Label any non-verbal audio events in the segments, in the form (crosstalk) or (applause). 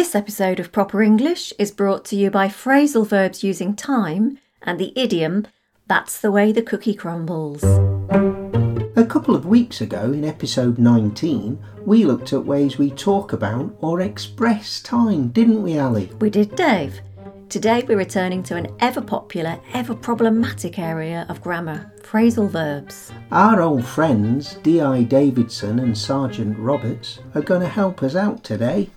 This episode of Proper English is brought to you by phrasal verbs using time and the idiom, that's the way the cookie crumbles. A couple of weeks ago, in episode 19, we looked at ways we talk about or express time, didn't we, Ali? We did, Dave. Today we're returning to an ever popular, ever problematic area of grammar phrasal verbs. Our old friends, D.I. Davidson and Sergeant Roberts, are going to help us out today.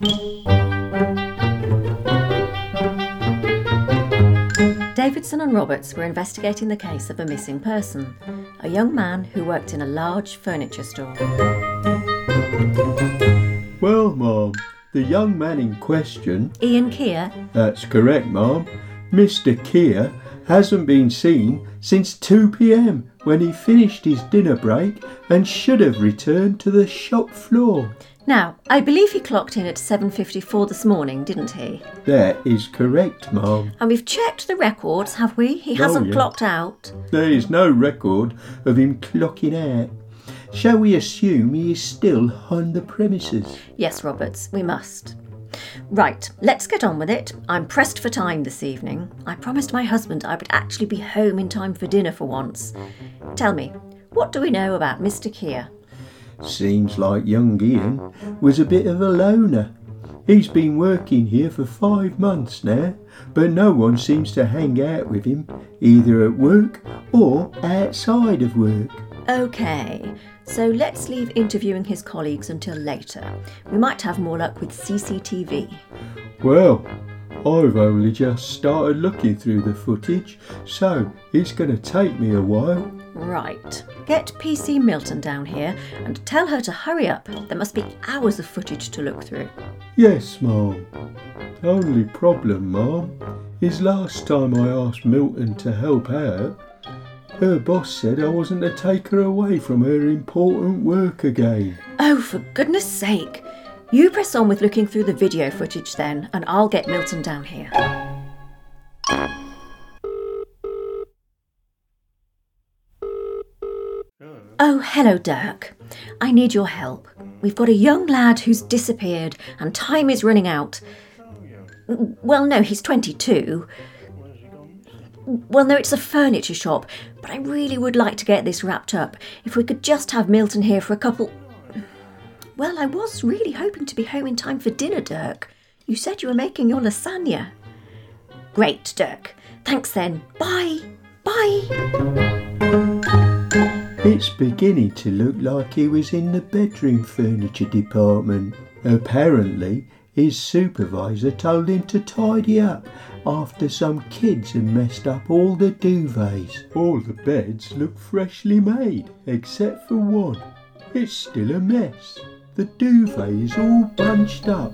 Davidson and Roberts were investigating the case of a missing person, a young man who worked in a large furniture store. Well, Ma'am, the young man in question, Ian Keir, that's correct, Ma'am, Mr. Keir, hasn't been seen since 2 pm when he finished his dinner break and should have returned to the shop floor. Now, I believe he clocked in at 7.54 this morning, didn't he? That is correct, Ma'am. And we've checked the records, have we? He Oh, hasn't yeah. clocked out. There is no record of him clocking out. Shall we assume he is still on the premises? Yes, Roberts, we must. Right, let's get on with it. I'm pressed for time this evening. I promised my husband I would actually be home in time for dinner for once. Tell me, what do we know about Mr. Keir? Seems like young Ian was a bit of a loner. He's been working here for five months now, but no one seems to hang out with him, either at work or outside of work. Okay, so let's leave interviewing his colleagues until later. We might have more luck with CCTV. Well, I've only just started looking through the footage, so it's going to take me a while. Right. Get PC Milton down here and tell her to hurry up. There must be hours of footage to look through. Yes, Ma'am. Only problem, Ma'am, is last time I asked Milton to help out, her boss said I wasn't to take her away from her important work again. Oh, for goodness sake! You press on with looking through the video footage then, and I'll get Milton down here. Oh, hello, Dirk. I need your help. We've got a young lad who's disappeared, and time is running out. Well, no, he's 22. Well, no, it's a furniture shop, but I really would like to get this wrapped up. If we could just have Milton here for a couple. Well, I was really hoping to be home in time for dinner, Dirk. You said you were making your lasagna. Great, Dirk. Thanks then. Bye. Bye. It's beginning to look like he was in the bedroom furniture department. Apparently, his supervisor told him to tidy up after some kids had messed up all the duvets. All the beds look freshly made, except for one. It's still a mess. The duvet is all bunched up.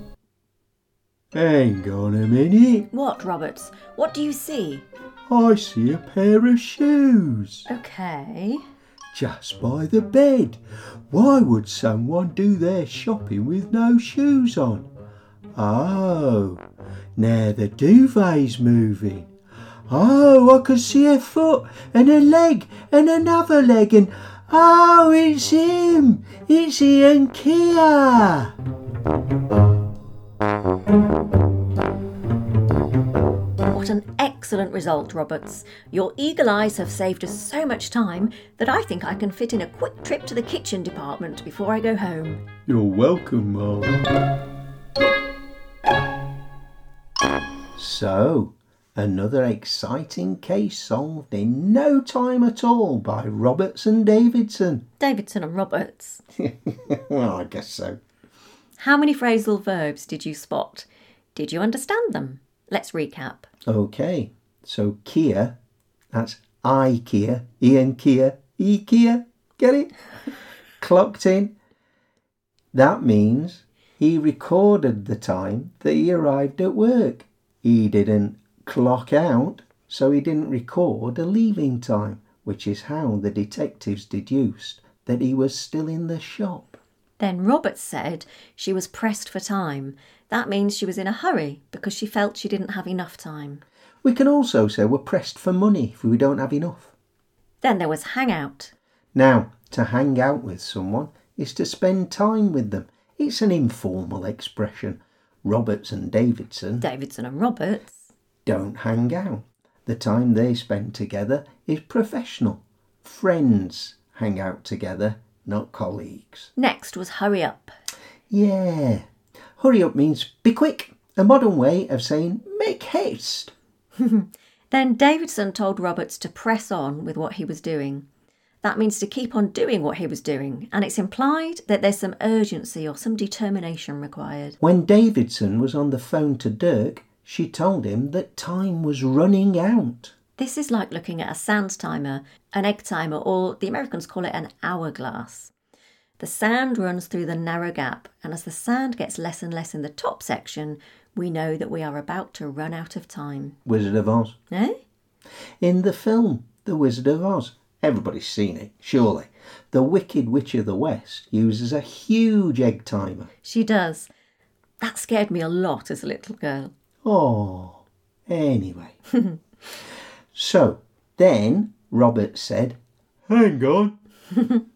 Hang on a minute. What, Roberts? What do you see? I see a pair of shoes. Okay. just by the bed. Why would someone do their shopping with no shoes on? Oh, now the duvet's moving. Oh, I can see a foot and a leg and another leg and Ah, oh, it's him. It's Ian Kia. What an excellent result, Roberts. Your eagle eyes have saved us so much time that I think I can fit in a quick trip to the kitchen department before I go home. You're welcome, Mom. So, another exciting case solved in no time at all by Roberts and Davidson. Davidson and Roberts. (laughs) well, I guess so. How many phrasal verbs did you spot? Did you understand them? Let's recap. Okay, so Kia, that's I Kia, Ian Kia, E Kia, get it? (laughs) Clocked in. That means he recorded the time that he arrived at work. He didn't clock out, so he didn't record a leaving time, which is how the detectives deduced that he was still in the shop. Then Roberts said she was pressed for time. That means she was in a hurry because she felt she didn't have enough time. We can also say we're pressed for money if we don't have enough. Then there was hangout. Now, to hang out with someone is to spend time with them. It's an informal expression. Roberts and Davidson, Davidson and Roberts. Don't hang out. The time they spend together is professional. Friends hang out together, not colleagues. Next was hurry up. Yeah. Hurry up means be quick, a modern way of saying make haste. (laughs) Then Davidson told Roberts to press on with what he was doing. That means to keep on doing what he was doing, and it's implied that there's some urgency or some determination required. When Davidson was on the phone to Dirk, she told him that time was running out. This is like looking at a sand timer, an egg timer, or the Americans call it an hourglass. The sand runs through the narrow gap, and as the sand gets less and less in the top section, we know that we are about to run out of time. Wizard of Oz. Eh? In the film The Wizard of Oz, everybody's seen it, surely. The Wicked Witch of the West uses a huge egg timer. She does. That scared me a lot as a little girl. Oh, anyway. (laughs) so then Robert said, Hang on. (laughs)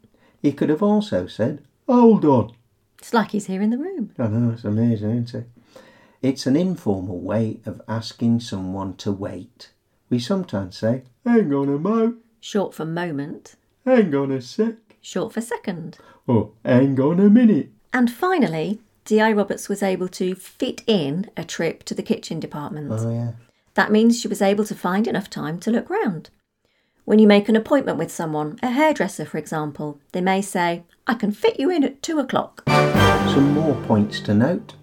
he could have also said, Hold on. It's like he's here in the room. I know, it's amazing, isn't it? It's an informal way of asking someone to wait. We sometimes say, Hang on a mo, Short for moment, hang on a sec, short for second. or hang on a minute. And finally, D.I. Roberts was able to fit in a trip to the kitchen department. Oh, yeah. That means she was able to find enough time to look round. When you make an appointment with someone, a hairdresser for example, they may say, I can fit you in at two o'clock. Some more points to note.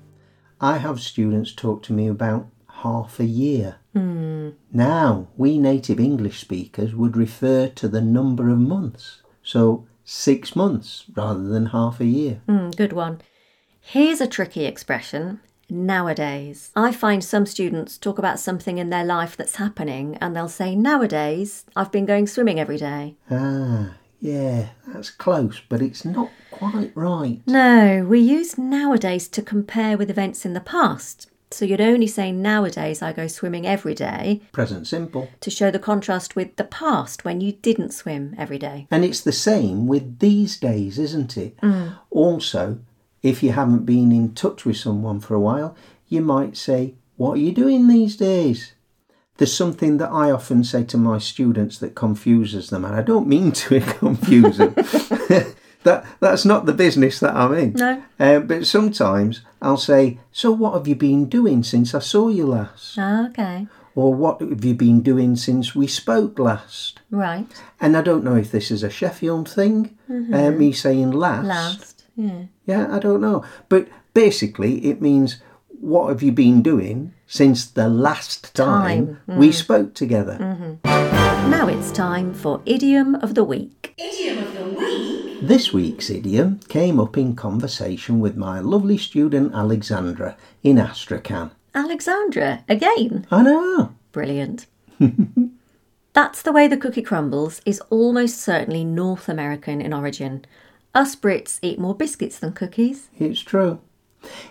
I have students talk to me about half a year. Now, we native English speakers would refer to the number of months. So, six months rather than half a year. Hmm, good one. Here's a tricky expression. Nowadays. I find some students talk about something in their life that's happening and they'll say, Nowadays, I've been going swimming every day. Ah, yeah, that's close, but it's not quite right. No, we use nowadays to compare with events in the past. So you'd only say nowadays I go swimming every day Present simple. to show the contrast with the past when you didn't swim every day. And it's the same with these days, isn't it? Also, if you haven't been in touch with someone for a while, you might say, What are you doing these days? There's something that I often say to my students that confuses them, and I don't mean to (laughs) confuse them. (laughs) that that's not the business that I'm in. No. Uh, but sometimes I'll say, "So what have you been doing since I saw you last?" Okay, Or "What have you been doing since we spoke last?" right. And I don't know if this is a Sheffield thing, uh, me saying last. Last. Yeah. Yeah, I don't know. But basically, it means what have you been doing since the last time, Time, we mm. spoke together? Mm-hmm. Now it's time for Idiom of the Week. Idiom of the Week. This week's idiom came up in conversation with my lovely student Alexandra in Astrakhan. Alexandra, again. I know. Brilliant. (laughs) That's the way the cookie crumbles is almost certainly North American in origin. Us Brits eat more biscuits than cookies. It's true.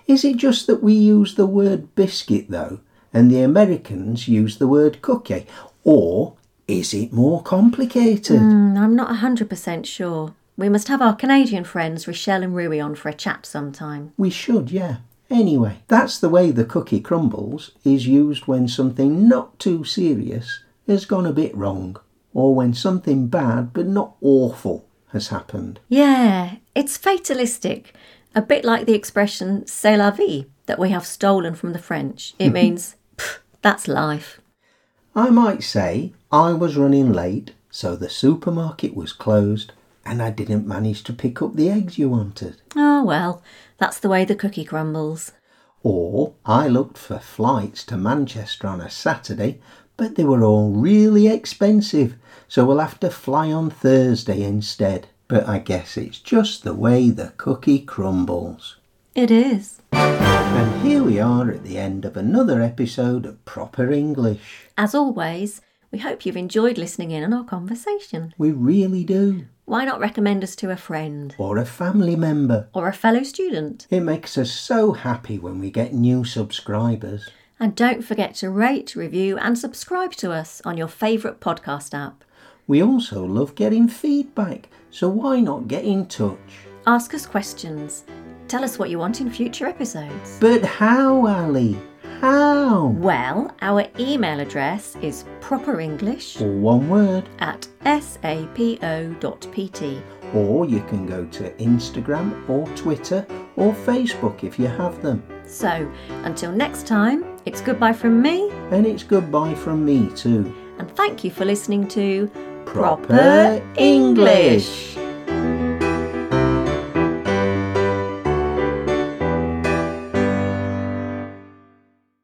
Is it just that we use the word biscuit though, and the Americans use the word cookie? Or is it more complicated? Hmm, I'm not 100% sure. We must have our Canadian friends Rochelle and Rui on for a chat sometime. We should, yeah. Anyway, that's the way the cookie crumbles is used when something not too serious has gone a bit wrong, or when something bad but not awful has happened. Yeah, it's fatalistic. A bit like the expression c'est la vie that we have stolen from the French. It mm-hmm. means, that's life. I might say I was running late, so the supermarket was closed, and I didn't manage to pick up the eggs you wanted. Oh well, that's the way the cookie crumbles. Or I looked for flights to Manchester on a Saturday, but they were all really expensive, so we'll have to fly on Thursday instead. But I guess it's just the way the cookie crumbles. It is. And here we are at the end of another episode of Proper English. As always, we hope you've enjoyed listening in on our conversation. We really do. Why not recommend us to a friend Or a family member. or a fellow student? It makes us so happy when we get new subscribers. And don't forget to rate, review, and subscribe to us on your favourite podcast app. We also love getting feedback, so why not get in touch? Ask us questions. Tell us what you want in future episodes. But how, Ali? How? Well, our email address is properenglish All one word. at sapo.pt. Or you can go to Instagram or Twitter or Facebook if you have them. So, until next time, it's goodbye from me, And it's goodbye from me too. and thank you for listening to Proper English.